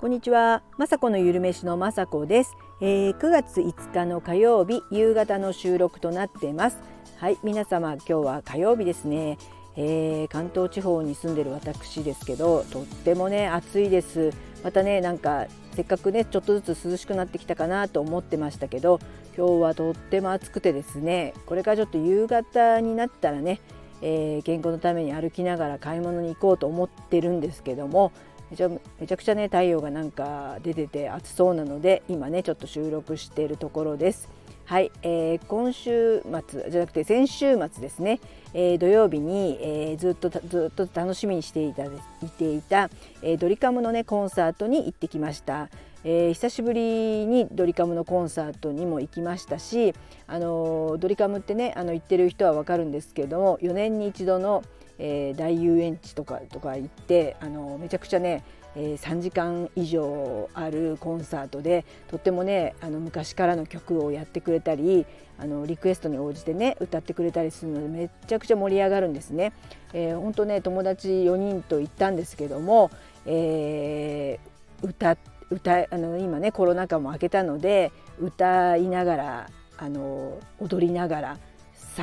こんにちは、まさこのゆるめしのまさこです、えー、9月5日の火曜日夕方の収録となっています。はい皆様今日は火曜日ですね、えー、関東地方に住んでる私ですけどとってもね暑いです。またねなんかせっかくねちょっとずつ涼しくなってきたかなと思ってましたけど今日はとっても暑くてですねこれからちょっと夕方になったらねえー、健康のために歩きながら買い物に行こうと思ってるんですけどもめちゃめちゃくちゃね太陽がなんか出てて暑そうなので今ねちょっと収録しているところです。はい、えー、今週末じゃなくて先週末ですね、えー、土曜日に、えー、ずっとずっと楽しみにしていたいていた、えー、ドリカムのねコンサートに行ってきました。えー、久しぶりにドリカムのコンサートにも行きましたし、あのドリカムってねあの行ってる人は分かるんですけれども4年に一度の、えー、大遊園地とかとか行ってあのめちゃくちゃねえー、3時間以上あるコンサートでとってもねあの昔からの曲をやってくれたりあのリクエストに応じてね歌ってくれたりするのでめちゃくちゃ盛り上がるんですね。えー、本当ね友達4人と行ったんですけども、えー、歌歌あの今ねコロナ禍も明けたので歌いながらあの踊りながら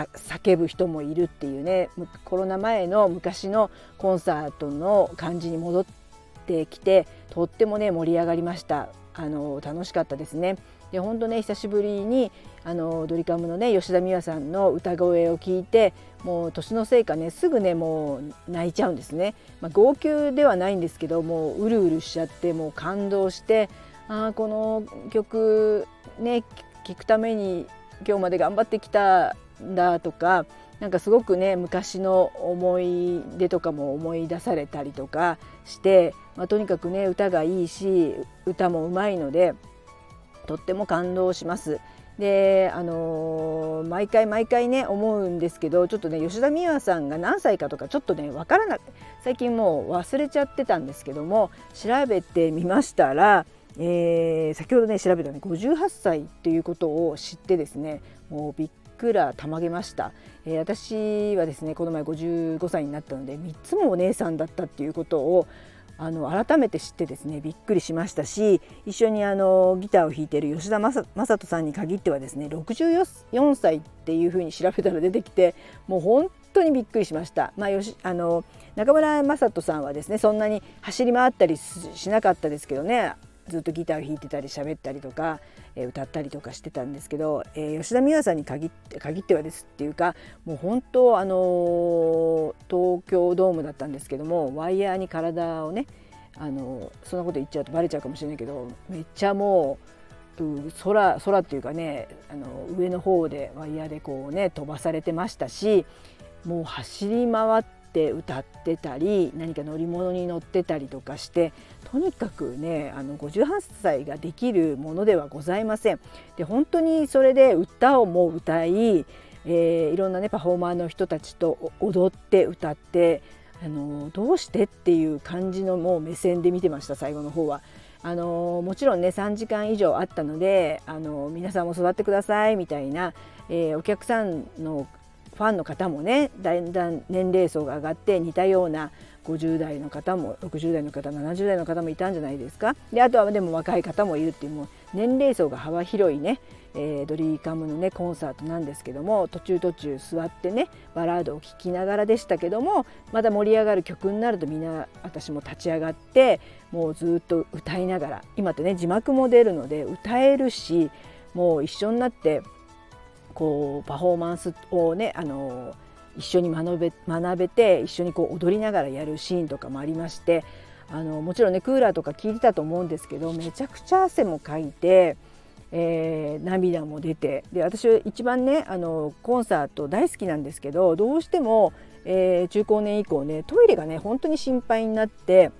叫ぶ人もいるっていうねコロナ前の昔のコンサートの感じに戻ってきてとってもね盛り上がりました。あの楽しかったですね。で本当ね久しぶりにあのドリカムのね吉田美和さんの歌声を聞いてもう年のせいかねすぐねもう泣いちゃうんですね、まあ、号泣ではないんですけどもううるうるしちゃってもう感動してあこの曲ね聴くために今日まで頑張ってきただとかなんかすごくね昔の思い出とかも思い出されたりとかして、まあ、とにかくね歌がいいし歌もうまいのでとっても感動します。であのー、毎回毎回ね思うんですけどちょっとね吉田美和さんが何歳かとかちょっとね分からなく最近もう忘れちゃってたんですけども調べてみましたら、えー、先ほどね調べたね58歳っていうことを知ってですねもうびっくらたまげました、えー、私はですねこの前55歳になったので3つもお姉さんだったっていうことをあの改めて知ってですねびっくりしましたし一緒にあのギターを弾いている吉田正人さんに限ってはですね64歳っていうふうに調べたら出てきてもう本当にびっくりしました。まあ、よしあの中村雅人さんはですねそんなに走り回ったりしなかったですけどねずっとギター弾いてたり喋ったりとか、えー、歌ったりとかしてたんですけど、えー、吉田美和さんに限って限ってはですっていうかもう本当あのー、東京ドームだったんですけどもワイヤーに体をねあのそんなこと言っちゃうとバレちゃうかもしれないけどめっちゃもう空空っていうかねあの上の方でワイヤーでこうね飛ばされてましたしもう走り回って歌ってたり何か乗り物に乗ってたりとかしてとにかくねあの58歳ができるものではございません。で本当にそれで歌をもう歌い、えー、いろんなねパフォーマーの人たちと踊って歌ってあのどうしてっていう感じのもう目線で見てました最後の方は。あのもちろんね3時間以上あったのであの皆さんも育ってくださいみたいな、えー、お客さんのファンの方もねだんだん年齢層が上がって似たような50代の方も60代の方70代の方もいたんじゃないですか。であとはでも若い方もいるっていうもう年齢層が幅広いね、えー、ドリーカムのねコンサートなんですけども途中途中座ってねバラードを聴きながらでしたけどもまた盛り上がる曲になるとみんな私も立ち上がってもうずっと歌いながら今ってね字幕も出るので歌えるしもう一緒になってこうパフォーマンスをねあの一緒に学べ学べて一緒にこう踊りながらやるシーンとかもありましてあのもちろんねクーラーとか効いてたと思うんですけどめちゃくちゃ汗もかいて、えー、涙も出てで私は一番ねあのコンサート大好きなんですけどどうしても、えー、中高年以降ねトイレがね本当に心配になって。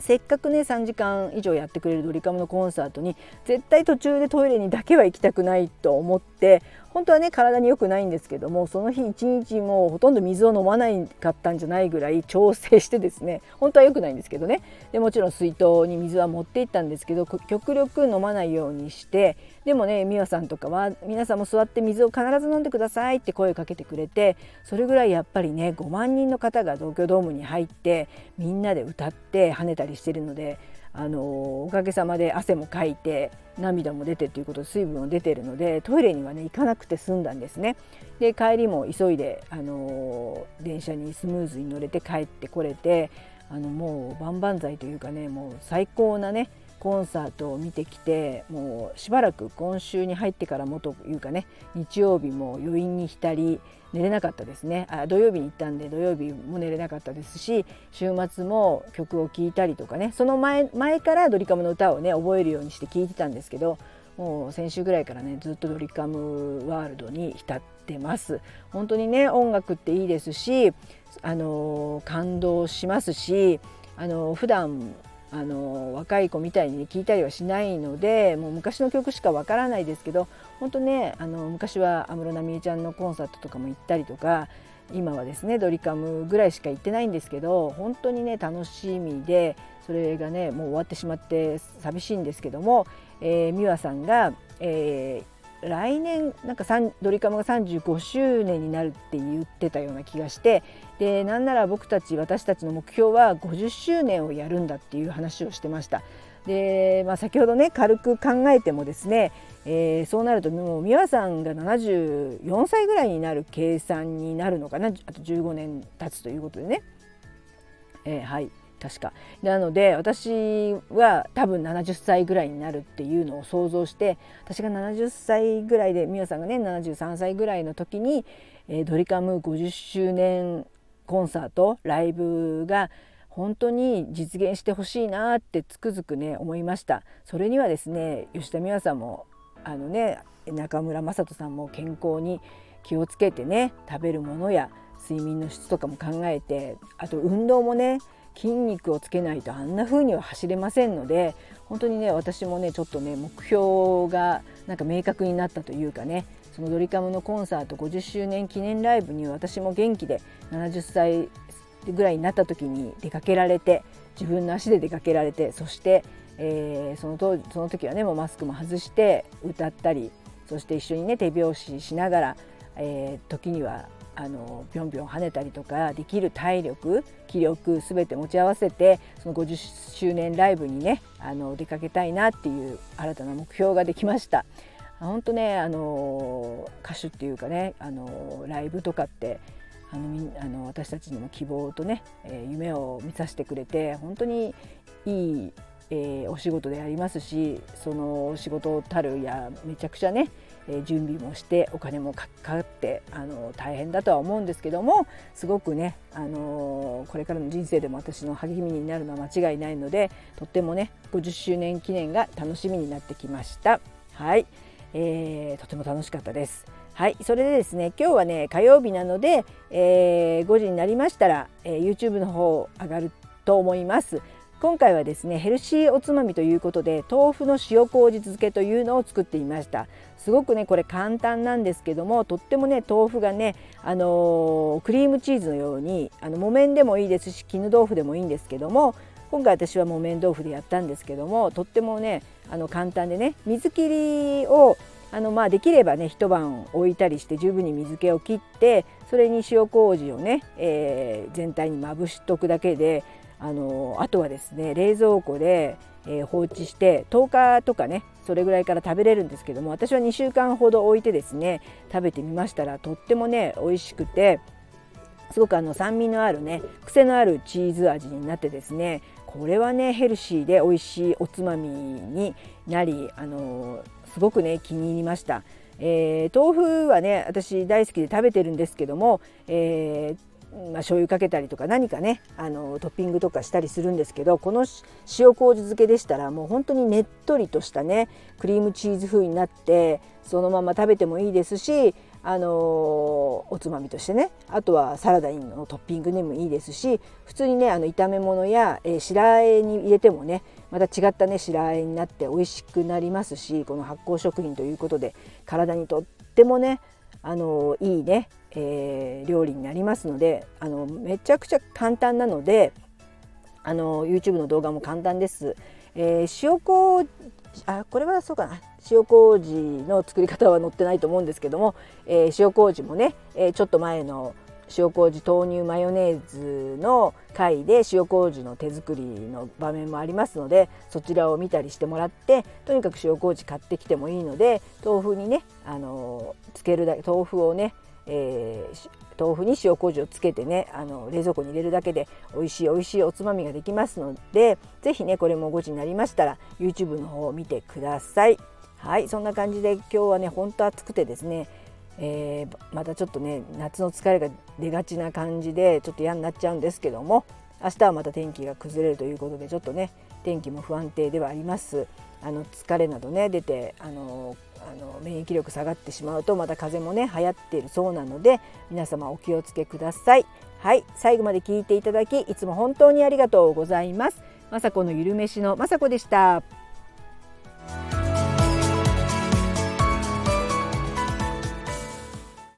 せっかくね3時間以上やってくれるドリカムのコンサートに絶対途中でトイレにだけは行きたくないと思って本当はね体に良くないんですけどもその日一日もほとんど水を飲まないかったんじゃないぐらい調整してですね本当は良くないんですけどね。でもちろん水筒に水は持って行ったんですけど極力飲まないようにしてでもね美和さんとかは皆さんも座って水を必ず飲んでくださいって声をかけてくれてそれぐらいやっぱりね5万人の方が東京ドームに入ってみんなで歌って跳ねたりしてるのであのおかげさまで汗もかいて涙も出てっていうことで水分も出てるのでトイレにはね行かなくて済んだんですね。で帰りも急いであの電車にスムーズに乗れて帰ってこれてあのもう万々歳というかねもう最高なねコンサートを見てきてもうしばらく今週に入ってからもというかね日曜日も余韻に浸り寝れなかったですね。あ土曜日に行ったんで土曜日も寝れなかったですし週末も曲を聴いたりとかねその前前からドリカムの歌をね覚えるようにして聴いてたんですけどもう先週ぐらいからねずっとドリカムワールドに浸ってます。本当にね音楽っていいですしあの感動しますしあの普段あの若い子みたいに聞いたりはしないのでもう昔の曲しかわからないですけど本当ねあの昔は安室奈美恵ちゃんのコンサートとかも行ったりとか今はですねドリカムぐらいしか行ってないんですけど本当にね楽しみでそれがねもう終わってしまって寂しいんですけども、えー、美和さんが、えー、来年なんかドリカムが35周年になるって言ってたような気がしてでなんなら僕たち私たちの目標は50周年をやるんだっていう話をしてました。で、まあ、先ほどね軽く考えてもですね、えー、そうなるともう美和さんが74歳ぐらいになる計算になるのかな？あと15年経つということでね、えー、はい。確か。なので私は多分70歳ぐらいになるっていうのを想像して私が70歳ぐらいで美和さんがね73歳ぐらいの時に、えー、ドリカム50周年コンサートライブが本当に実現してほしいなってつくづくね思いました。それにはですね吉田美和さんもあのね中村雅人さんも健康に気をつけてね食べるものや睡眠の質とかも考えてあと運動もね筋肉をつけないとあんな風には走れませんので本当にね私もねちょっとね目標がなんか明確になったというかねそのドリカムのコンサート50周年記念ライブに私も元気で70歳ぐらいになった時に出かけられて自分の足で出かけられてそして、えー、その当その時はねもうマスクも外して歌ったりそして一緒にね手拍子しながら、えー、時にはあのぴょんぴょん跳ねたりとかできる体力気力全て持ち合わせてその50周年ライブにねあの出かけたいなっていう新たな目標ができました。本当ねあの歌手っていうかねあのライブとかってあのあの私たちにも希望とね、夢を見させてくれて本当にいい、えー、お仕事でありますしそのお仕事たるやめちゃくちゃね、準備もしてお金もかかってあの大変だとは思うんですけどもすごくね、あのこれからの人生でも私の励みになるのは間違いないのでとってもね50周年記念が楽しみになってきました。はい、えー、とても楽しかったです。はいそれでですね今日はね火曜日なので、えー、5時になりましたら、えー、YouTube の方上がると思います今回はですねヘルシーおつまみということで豆腐の塩麹漬けというのを作ってみました。すごくねこれ簡単なんですけどもとってもね豆腐がねあのー、クリームチーズのようにあの木綿でもいいですし絹豆腐でもいいんですけども今回私は木綿豆腐でやったんですけどもとってもねあの簡単でね水切りをあのまあできればね一晩置いたりして十分に水気を切ってそれに塩麹をね、えー、全体にまぶしとくだけであのあとはですね冷蔵庫で、え、放置して10日とかねそれぐらいから食べれるんですけども私は2週間ほど置いてですね食べてみましたらとってもね美味しくてすごくあの酸味のあるね癖のあるチーズ味になってですねこれはねヘルシーで美味しいおつまみになりあのすごくね気に入りました。えー、豆腐はね私大好きで食べてるんですけども、えーまあ、醤油かけたりとか何かねあのトッピングとかしたりするんですけどこの塩麹漬けでしたらもう本当にねっとりとしたねクリームチーズ風になってそのまま食べてもいいですしあのおつまみとしてねあとはサラダのトッピングでもいいですし普通にねあの炒め物や、えー、白あえに入れてもねまた違ったね白あえになって美味しくなりますしこの発酵食品ということで体にとってもねあのいいね、えー、料理になりますのであのめちゃくちゃ簡単なのであの YouTube の動画も簡単です。えー、塩麹あこれはそうかな塩麹の作り方は載ってないと思うんですけども、えー、塩麹もね、えー、ちょっと前の塩麹豆乳マヨネーズの回で塩麹の手作りの場面もありますのでそちらを見たりしてもらってとにかく塩麹買ってきてもいいので豆腐にねあのつけるだけ豆腐をね、えー、豆腐に塩麹をつけてねあの冷蔵庫に入れるだけで美味しい美味しいおつまみができますので是非ねこれも5時になりましたら YouTube の方を見てください。はいそんな感じで今日はねほんと暑くてですねえー、またちょっとね夏の疲れが出がちな感じでちょっと嫌になっちゃうんですけども明日はまた天気が崩れるということでちょっとね天気も不安定ではあります。あの疲れなどね出てあのあの免疫力下がってしまうとまた風邪もね流行っているそうなので皆様お気をつけください。はい最後まで聞いていただきいつも本当にありがとうございます。雅子のゆるめしの雅子でした。